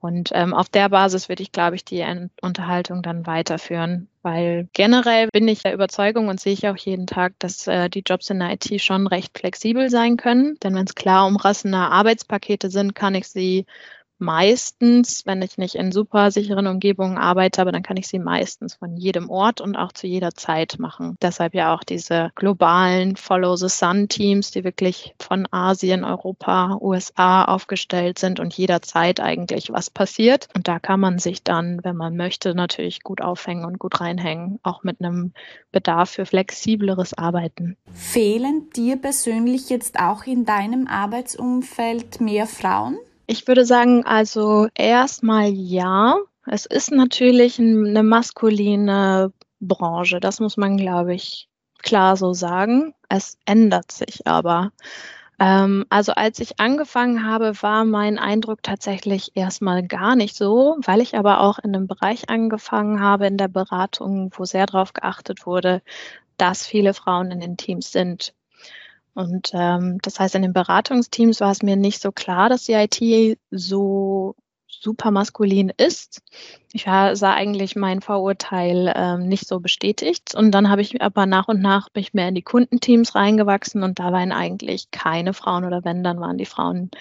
Und ähm, auf der Basis würde ich, glaube ich, die Unterhaltung dann weiterführen, weil generell bin ich der Überzeugung und sehe ich auch jeden Tag, dass äh, die Jobs in der IT schon recht flexibel sein können. Denn wenn es klar umrassende Arbeitspakete sind, kann ich sie meistens, wenn ich nicht in super sicheren Umgebungen arbeite, aber dann kann ich sie meistens von jedem Ort und auch zu jeder Zeit machen. Deshalb ja auch diese globalen Follow the Sun Teams, die wirklich von Asien, Europa, USA aufgestellt sind und jederzeit eigentlich was passiert. Und da kann man sich dann, wenn man möchte, natürlich gut aufhängen und gut reinhängen, auch mit einem Bedarf für flexibleres Arbeiten. Fehlen dir persönlich jetzt auch in deinem Arbeitsumfeld mehr Frauen? Ich würde sagen, also erstmal ja. Es ist natürlich eine maskuline Branche, das muss man, glaube ich, klar so sagen. Es ändert sich aber. Ähm, also als ich angefangen habe, war mein Eindruck tatsächlich erstmal gar nicht so, weil ich aber auch in einem Bereich angefangen habe in der Beratung, wo sehr darauf geachtet wurde, dass viele Frauen in den Teams sind. Und ähm, das heißt, in den Beratungsteams war es mir nicht so klar, dass die IT so super maskulin ist. Ich war, sah eigentlich mein Vorurteil ähm, nicht so bestätigt. Und dann habe ich aber nach und nach mich mehr in die Kundenteams reingewachsen und da waren eigentlich keine Frauen oder wenn, dann waren die Frauen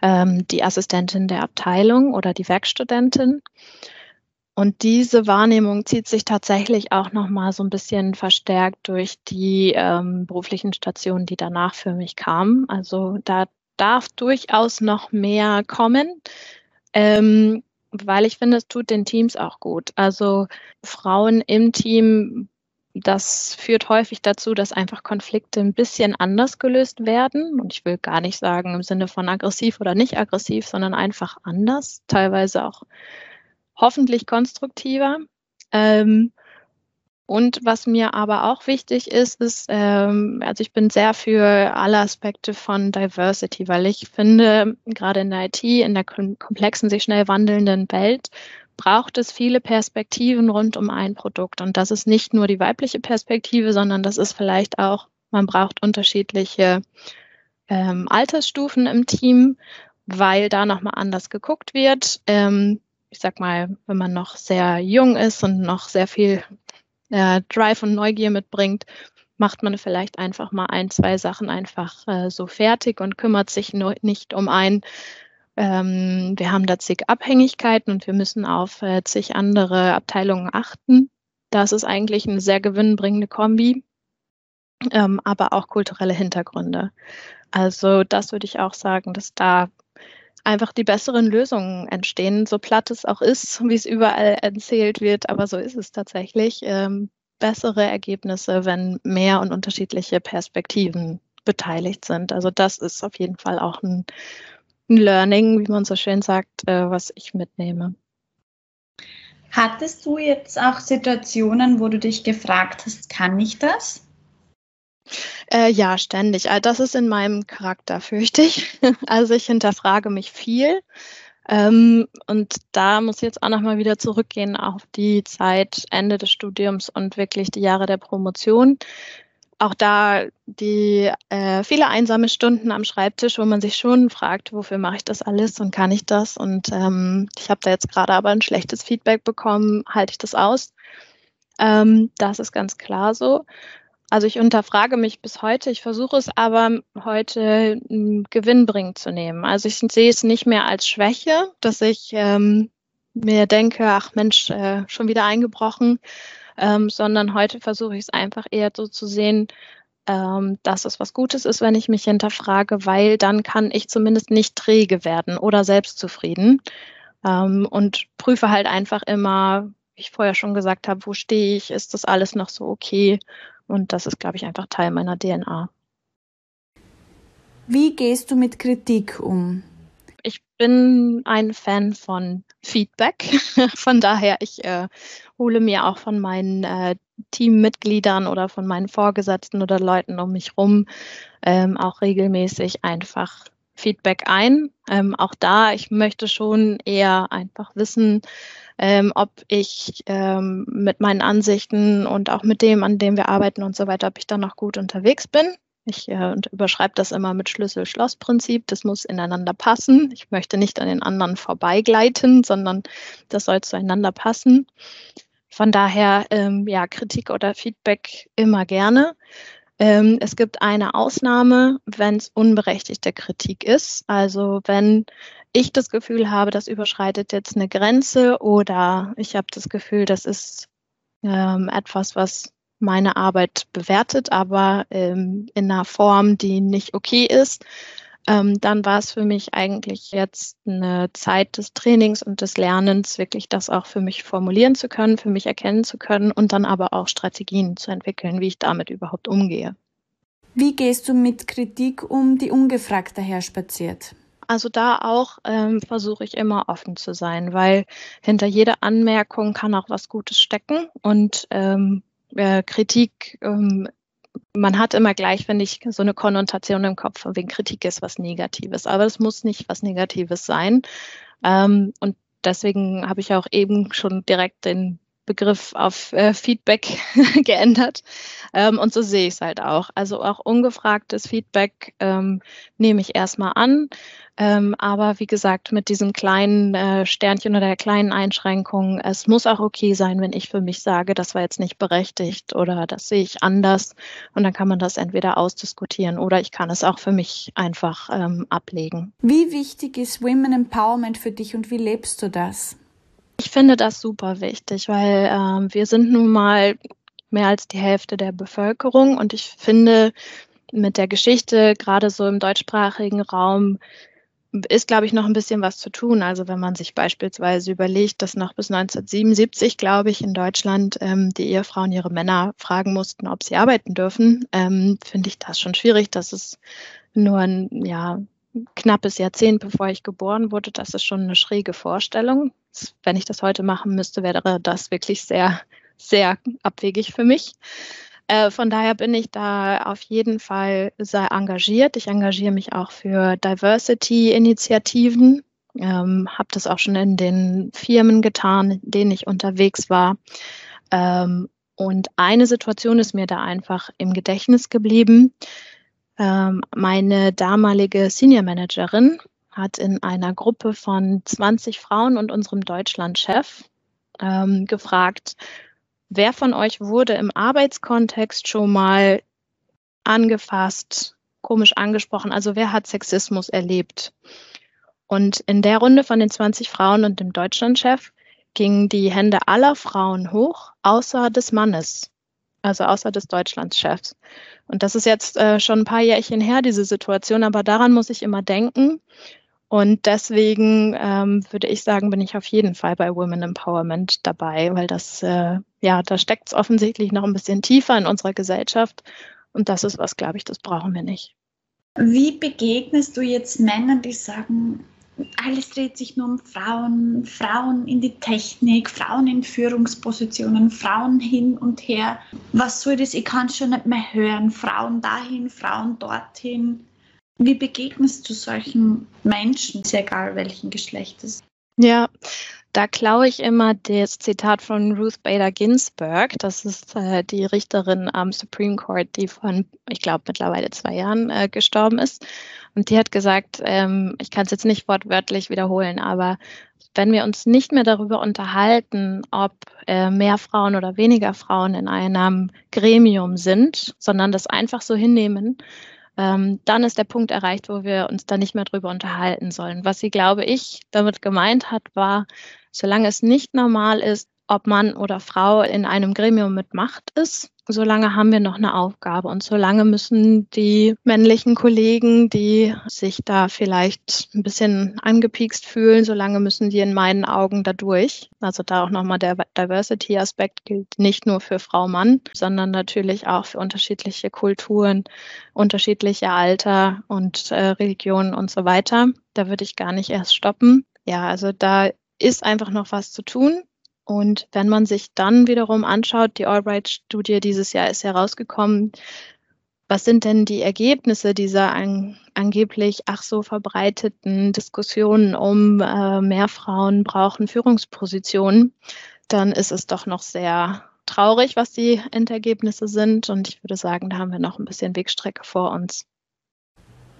ähm, die Assistentin der Abteilung oder die Werkstudentin. Und diese Wahrnehmung zieht sich tatsächlich auch noch mal so ein bisschen verstärkt durch die ähm, beruflichen Stationen, die danach für mich kamen. Also da darf durchaus noch mehr kommen, ähm, weil ich finde, es tut den Teams auch gut. Also Frauen im Team, das führt häufig dazu, dass einfach Konflikte ein bisschen anders gelöst werden. Und ich will gar nicht sagen im Sinne von aggressiv oder nicht aggressiv, sondern einfach anders, teilweise auch hoffentlich konstruktiver. Ähm, und was mir aber auch wichtig ist, ist, ähm, also ich bin sehr für alle Aspekte von Diversity, weil ich finde, gerade in der IT, in der komplexen, sich schnell wandelnden Welt, braucht es viele Perspektiven rund um ein Produkt. Und das ist nicht nur die weibliche Perspektive, sondern das ist vielleicht auch, man braucht unterschiedliche ähm, Altersstufen im Team, weil da nochmal anders geguckt wird. Ähm, ich sag mal, wenn man noch sehr jung ist und noch sehr viel äh, Drive und Neugier mitbringt, macht man vielleicht einfach mal ein, zwei Sachen einfach äh, so fertig und kümmert sich nur nicht um ein, ähm, wir haben da zig Abhängigkeiten und wir müssen auf äh, zig andere Abteilungen achten. Das ist eigentlich eine sehr gewinnbringende Kombi, ähm, aber auch kulturelle Hintergründe. Also das würde ich auch sagen, dass da einfach die besseren Lösungen entstehen, so platt es auch ist, wie es überall erzählt wird, aber so ist es tatsächlich. Ähm, bessere Ergebnisse, wenn mehr und unterschiedliche Perspektiven beteiligt sind. Also das ist auf jeden Fall auch ein, ein Learning, wie man so schön sagt, äh, was ich mitnehme. Hattest du jetzt auch Situationen, wo du dich gefragt hast, kann ich das? Äh, ja, ständig. Also das ist in meinem Charakter, fürchte ich. Also ich hinterfrage mich viel. Ähm, und da muss ich jetzt auch nochmal wieder zurückgehen auf die Zeit Ende des Studiums und wirklich die Jahre der Promotion. Auch da die äh, viele einsame Stunden am Schreibtisch, wo man sich schon fragt, wofür mache ich das alles und kann ich das? Und ähm, ich habe da jetzt gerade aber ein schlechtes Feedback bekommen, halte ich das aus? Ähm, das ist ganz klar so. Also ich unterfrage mich bis heute. Ich versuche es aber heute hm, gewinnbringend zu nehmen. Also ich sehe es nicht mehr als Schwäche, dass ich ähm, mir denke, ach Mensch, äh, schon wieder eingebrochen, ähm, sondern heute versuche ich es einfach eher so zu sehen, ähm, dass es was Gutes ist, wenn ich mich hinterfrage, weil dann kann ich zumindest nicht träge werden oder selbstzufrieden ähm, und prüfe halt einfach immer, ich vorher schon gesagt habe, wo stehe ich, ist das alles noch so okay? Und das ist, glaube ich, einfach Teil meiner DNA. Wie gehst du mit Kritik um? Ich bin ein Fan von Feedback. von daher, ich äh, hole mir auch von meinen äh, Teammitgliedern oder von meinen Vorgesetzten oder Leuten um mich rum ähm, auch regelmäßig einfach Feedback ein. Ähm, auch da, ich möchte schon eher einfach wissen, ähm, ob ich ähm, mit meinen Ansichten und auch mit dem, an dem wir arbeiten und so weiter, ob ich da noch gut unterwegs bin. Ich äh, überschreibe das immer mit Schlüssel-Schloss-Prinzip. Das muss ineinander passen. Ich möchte nicht an den anderen vorbeigleiten, sondern das soll zueinander passen. Von daher, ähm, ja, Kritik oder Feedback immer gerne. Ähm, es gibt eine Ausnahme, wenn es unberechtigte Kritik ist. Also wenn ich das Gefühl habe, das überschreitet jetzt eine Grenze oder ich habe das Gefühl, das ist ähm, etwas, was meine Arbeit bewertet, aber ähm, in einer Form, die nicht okay ist, ähm, dann war es für mich eigentlich jetzt eine Zeit des Trainings und des Lernens, wirklich das auch für mich formulieren zu können, für mich erkennen zu können und dann aber auch Strategien zu entwickeln, wie ich damit überhaupt umgehe. Wie gehst du mit Kritik um, die ungefragt daherspaziert? Also da auch ähm, versuche ich immer offen zu sein, weil hinter jeder Anmerkung kann auch was Gutes stecken und ähm, äh, Kritik ähm, man hat immer gleich, finde ich, so eine Konnotation im Kopf, wegen Kritik ist was Negatives. Aber es muss nicht was Negatives sein. Ähm, und deswegen habe ich auch eben schon direkt den Begriff auf äh, Feedback geändert. Ähm, und so sehe ich es halt auch. Also auch ungefragtes Feedback ähm, nehme ich erstmal an. Ähm, aber wie gesagt, mit diesen kleinen äh, Sternchen oder der kleinen Einschränkung, es muss auch okay sein, wenn ich für mich sage, das war jetzt nicht berechtigt oder das sehe ich anders. Und dann kann man das entweder ausdiskutieren oder ich kann es auch für mich einfach ähm, ablegen. Wie wichtig ist Women Empowerment für dich und wie lebst du das? Ich finde das super wichtig, weil ähm, wir sind nun mal mehr als die Hälfte der Bevölkerung und ich finde mit der Geschichte gerade so im deutschsprachigen Raum ist, glaube ich, noch ein bisschen was zu tun. Also wenn man sich beispielsweise überlegt, dass noch bis 1977, glaube ich, in Deutschland ähm, die Ehefrauen ihre Männer fragen mussten, ob sie arbeiten dürfen, ähm, finde ich das schon schwierig. dass es nur ein ja, knappes Jahrzehnt, bevor ich geboren wurde. Das ist schon eine schräge Vorstellung wenn ich das heute machen müsste, wäre das wirklich sehr, sehr abwegig für mich. Äh, von daher bin ich da auf jeden Fall sehr engagiert. Ich engagiere mich auch für Diversity-Initiativen, ähm, habe das auch schon in den Firmen getan, in denen ich unterwegs war. Ähm, und eine Situation ist mir da einfach im Gedächtnis geblieben. Ähm, meine damalige Senior Managerin hat in einer Gruppe von 20 Frauen und unserem Deutschlandchef ähm, gefragt, wer von euch wurde im Arbeitskontext schon mal angefasst, komisch angesprochen, also wer hat Sexismus erlebt? Und in der Runde von den 20 Frauen und dem Deutschlandchef gingen die Hände aller Frauen hoch, außer des Mannes, also außer des Deutschlandchefs. Und das ist jetzt äh, schon ein paar Jährchen her, diese Situation, aber daran muss ich immer denken. Und deswegen ähm, würde ich sagen, bin ich auf jeden Fall bei Women Empowerment dabei, weil das, äh, ja, da steckt es offensichtlich noch ein bisschen tiefer in unserer Gesellschaft. Und das ist was, glaube ich, das brauchen wir nicht. Wie begegnest du jetzt Männern, die sagen, alles dreht sich nur um Frauen, Frauen in die Technik, Frauen in Führungspositionen, Frauen hin und her. Was soll das? Ich kann schon nicht mehr hören. Frauen dahin, Frauen dorthin. Wie begegnest du solchen Menschen, egal welchen Geschlechtes? Ja, da klaue ich immer das Zitat von Ruth Bader Ginsburg. Das ist äh, die Richterin am Supreme Court, die von, ich glaube, mittlerweile zwei Jahren äh, gestorben ist. Und die hat gesagt, ähm, ich kann es jetzt nicht wortwörtlich wiederholen, aber wenn wir uns nicht mehr darüber unterhalten, ob äh, mehr Frauen oder weniger Frauen in einem Gremium sind, sondern das einfach so hinnehmen, ähm, dann ist der Punkt erreicht, wo wir uns da nicht mehr drüber unterhalten sollen. Was sie, glaube ich, damit gemeint hat, war, solange es nicht normal ist, ob Mann oder Frau in einem Gremium mit Macht ist, solange haben wir noch eine Aufgabe und solange müssen die männlichen Kollegen, die sich da vielleicht ein bisschen angepiekst fühlen, solange müssen die in meinen Augen da durch. Also da auch nochmal der Diversity-Aspekt gilt nicht nur für Frau Mann, sondern natürlich auch für unterschiedliche Kulturen, unterschiedliche Alter und äh, Religionen und so weiter. Da würde ich gar nicht erst stoppen. Ja, also da ist einfach noch was zu tun. Und wenn man sich dann wiederum anschaut, die Albright-Studie dieses Jahr ist herausgekommen, was sind denn die Ergebnisse dieser an, angeblich ach so verbreiteten Diskussionen um äh, mehr Frauen brauchen Führungspositionen, dann ist es doch noch sehr traurig, was die Endergebnisse sind. Und ich würde sagen, da haben wir noch ein bisschen Wegstrecke vor uns.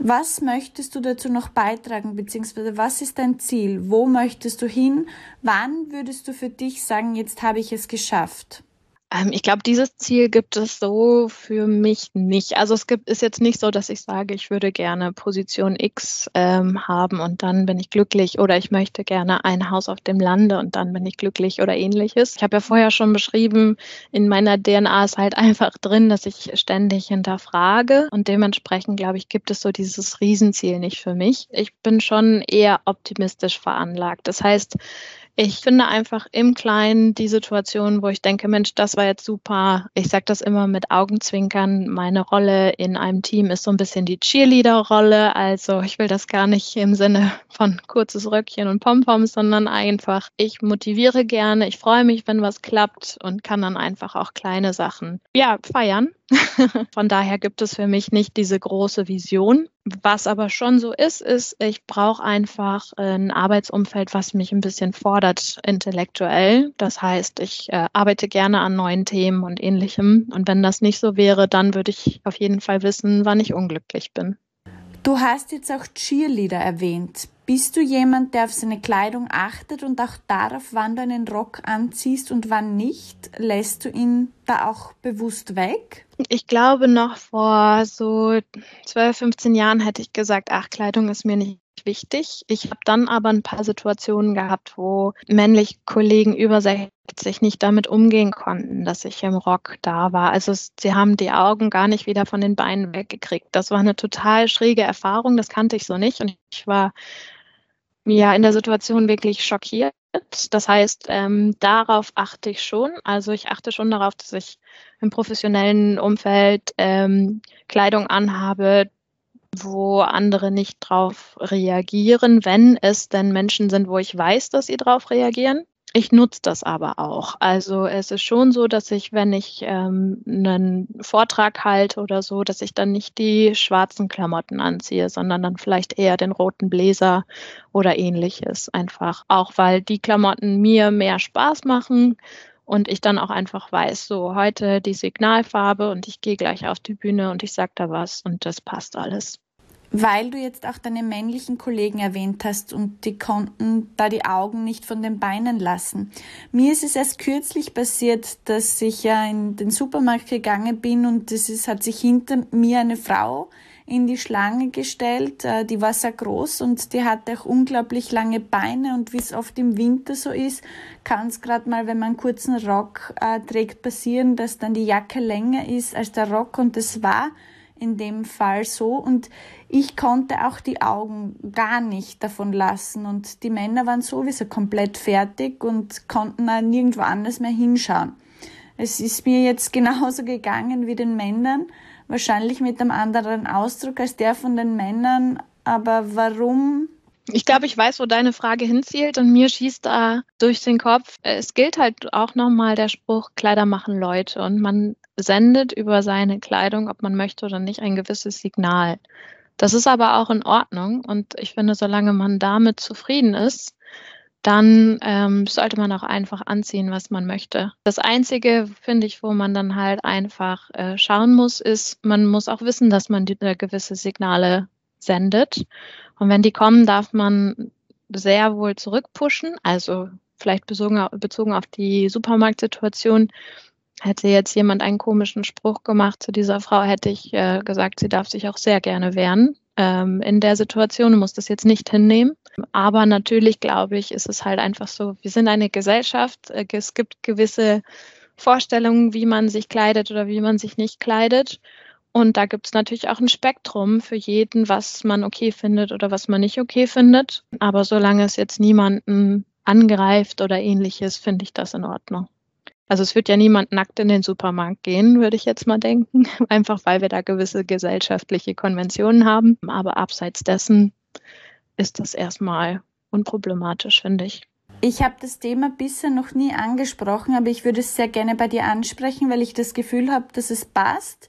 Was möchtest du dazu noch beitragen, beziehungsweise was ist dein Ziel? Wo möchtest du hin? Wann würdest du für dich sagen, jetzt habe ich es geschafft? Ähm, ich glaube, dieses Ziel gibt es so für mich nicht. Also es gibt, ist jetzt nicht so, dass ich sage, ich würde gerne Position X ähm, haben und dann bin ich glücklich oder ich möchte gerne ein Haus auf dem Lande und dann bin ich glücklich oder ähnliches. Ich habe ja vorher schon beschrieben, in meiner DNA ist halt einfach drin, dass ich ständig hinterfrage und dementsprechend, glaube ich, gibt es so dieses Riesenziel nicht für mich. Ich bin schon eher optimistisch veranlagt. Das heißt, ich finde einfach im Kleinen die Situation, wo ich denke, Mensch, das war jetzt super. Ich sage das immer mit Augenzwinkern. Meine Rolle in einem Team ist so ein bisschen die Cheerleader-Rolle. Also ich will das gar nicht im Sinne von kurzes Röckchen und Pompoms, sondern einfach, ich motiviere gerne, ich freue mich, wenn was klappt und kann dann einfach auch kleine Sachen, ja, feiern. Von daher gibt es für mich nicht diese große Vision. Was aber schon so ist, ist, ich brauche einfach ein Arbeitsumfeld, was mich ein bisschen fordert intellektuell. Das heißt, ich äh, arbeite gerne an neuen Themen und ähnlichem. Und wenn das nicht so wäre, dann würde ich auf jeden Fall wissen, wann ich unglücklich bin. Du hast jetzt auch Cheerleader erwähnt. Bist du jemand, der auf seine Kleidung achtet und auch darauf, wann du einen Rock anziehst und wann nicht? Lässt du ihn da auch bewusst weg? Ich glaube, noch vor so 12, 15 Jahren hätte ich gesagt, ach, Kleidung ist mir nicht wichtig. Ich habe dann aber ein paar Situationen gehabt, wo männliche Kollegen über 60 nicht damit umgehen konnten, dass ich im Rock da war. Also sie haben die Augen gar nicht wieder von den Beinen weggekriegt. Das war eine total schräge Erfahrung, das kannte ich so nicht und ich war ja in der Situation wirklich schockiert. Das heißt, ähm, darauf achte ich schon. Also ich achte schon darauf, dass ich im professionellen Umfeld ähm, Kleidung anhabe, wo andere nicht drauf reagieren, wenn es denn Menschen sind, wo ich weiß, dass sie drauf reagieren. Ich nutze das aber auch. Also es ist schon so, dass ich, wenn ich ähm, einen Vortrag halte oder so, dass ich dann nicht die schwarzen Klamotten anziehe, sondern dann vielleicht eher den roten Bläser oder ähnliches. Einfach auch, weil die Klamotten mir mehr Spaß machen und ich dann auch einfach weiß, so heute die Signalfarbe und ich gehe gleich auf die Bühne und ich sage da was und das passt alles. Weil du jetzt auch deine männlichen Kollegen erwähnt hast und die konnten da die Augen nicht von den Beinen lassen. Mir ist es erst kürzlich passiert, dass ich ja in den Supermarkt gegangen bin und es ist, hat sich hinter mir eine Frau in die Schlange gestellt. Äh, die war sehr groß und die hatte auch unglaublich lange Beine und wie es oft im Winter so ist, kann es gerade mal, wenn man einen kurzen Rock äh, trägt, passieren, dass dann die Jacke länger ist als der Rock und das war in dem Fall so. Und ich konnte auch die Augen gar nicht davon lassen. Und die Männer waren sowieso komplett fertig und konnten auch nirgendwo anders mehr hinschauen. Es ist mir jetzt genauso gegangen wie den Männern, wahrscheinlich mit einem anderen Ausdruck als der von den Männern, aber warum ich glaube, ich weiß, wo deine Frage hinzielt und mir schießt da durch den Kopf. Es gilt halt auch nochmal der Spruch, Kleider machen Leute und man sendet über seine Kleidung, ob man möchte oder nicht, ein gewisses Signal. Das ist aber auch in Ordnung und ich finde, solange man damit zufrieden ist, dann ähm, sollte man auch einfach anziehen, was man möchte. Das Einzige, finde ich, wo man dann halt einfach äh, schauen muss, ist, man muss auch wissen, dass man die, äh, gewisse Signale sendet. Und wenn die kommen, darf man sehr wohl zurückpushen. Also vielleicht bezogen, bezogen auf die Supermarktsituation. Hätte jetzt jemand einen komischen Spruch gemacht zu dieser Frau, hätte ich äh, gesagt, sie darf sich auch sehr gerne wehren ähm, in der Situation muss das jetzt nicht hinnehmen. Aber natürlich glaube ich, ist es halt einfach so, wir sind eine Gesellschaft, äh, es gibt gewisse Vorstellungen, wie man sich kleidet oder wie man sich nicht kleidet. Und da gibt es natürlich auch ein Spektrum für jeden, was man okay findet oder was man nicht okay findet. Aber solange es jetzt niemanden angreift oder ähnliches, finde ich das in Ordnung. Also es wird ja niemand nackt in den Supermarkt gehen, würde ich jetzt mal denken, einfach weil wir da gewisse gesellschaftliche Konventionen haben. Aber abseits dessen ist das erstmal unproblematisch, finde ich. Ich habe das Thema bisher noch nie angesprochen, aber ich würde es sehr gerne bei dir ansprechen, weil ich das Gefühl habe, dass es passt.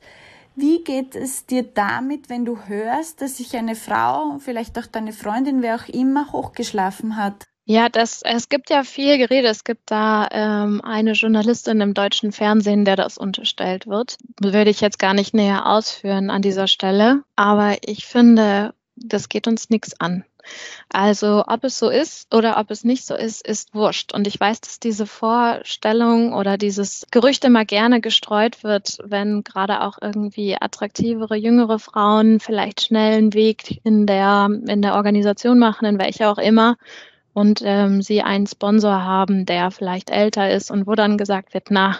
Wie geht es dir damit, wenn du hörst, dass sich eine Frau, vielleicht auch deine Freundin, wer auch immer, hochgeschlafen hat? Ja, das, es gibt ja viel Gerede. Es gibt da ähm, eine Journalistin im deutschen Fernsehen, der das unterstellt wird. Würde ich jetzt gar nicht näher ausführen an dieser Stelle. Aber ich finde, das geht uns nichts an. Also ob es so ist oder ob es nicht so ist, ist wurscht. Und ich weiß, dass diese Vorstellung oder dieses Gerücht immer gerne gestreut wird, wenn gerade auch irgendwie attraktivere, jüngere Frauen vielleicht schnell einen Weg in der, in der Organisation machen, in welcher auch immer, und ähm, sie einen Sponsor haben, der vielleicht älter ist und wo dann gesagt wird, na,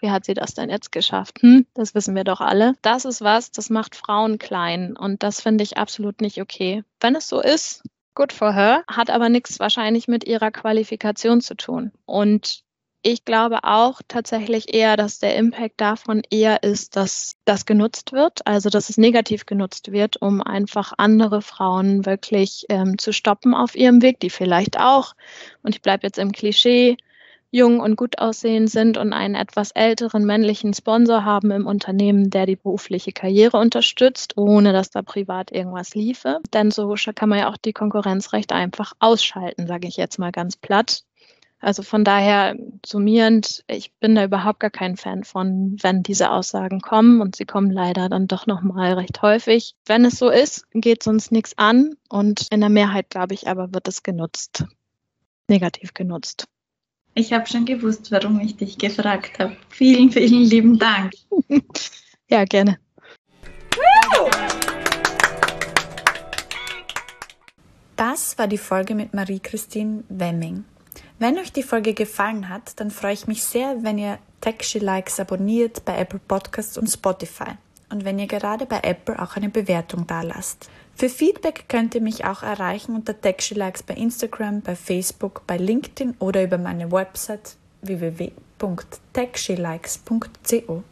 wie hat sie das denn jetzt geschafft? Hm, das wissen wir doch alle. Das ist was, das macht Frauen klein und das finde ich absolut nicht okay. Wenn es so ist, good for her, hat aber nichts wahrscheinlich mit ihrer Qualifikation zu tun. Und ich glaube auch tatsächlich eher, dass der Impact davon eher ist, dass das genutzt wird, also dass es negativ genutzt wird, um einfach andere Frauen wirklich ähm, zu stoppen auf ihrem Weg, die vielleicht auch, und ich bleibe jetzt im Klischee, jung und gut aussehend sind und einen etwas älteren männlichen Sponsor haben im Unternehmen, der die berufliche Karriere unterstützt, ohne dass da privat irgendwas liefe. Denn so kann man ja auch die Konkurrenz recht einfach ausschalten, sage ich jetzt mal ganz platt. Also von daher summierend, ich bin da überhaupt gar kein Fan von, wenn diese Aussagen kommen und sie kommen leider dann doch nochmal recht häufig. Wenn es so ist, geht uns nichts an und in der Mehrheit, glaube ich, aber wird es genutzt, negativ genutzt. Ich habe schon gewusst, warum ich dich gefragt habe. Vielen, vielen lieben Dank. ja, gerne. Das war die Folge mit Marie-Christine Wemming. Wenn euch die Folge gefallen hat, dann freue ich mich sehr, wenn ihr Techshy Likes abonniert bei Apple Podcasts und Spotify und wenn ihr gerade bei Apple auch eine Bewertung dalasst. Für Feedback könnt ihr mich auch erreichen unter TechSheLikes bei Instagram, bei Facebook, bei LinkedIn oder über meine Website www.techshelikes.co.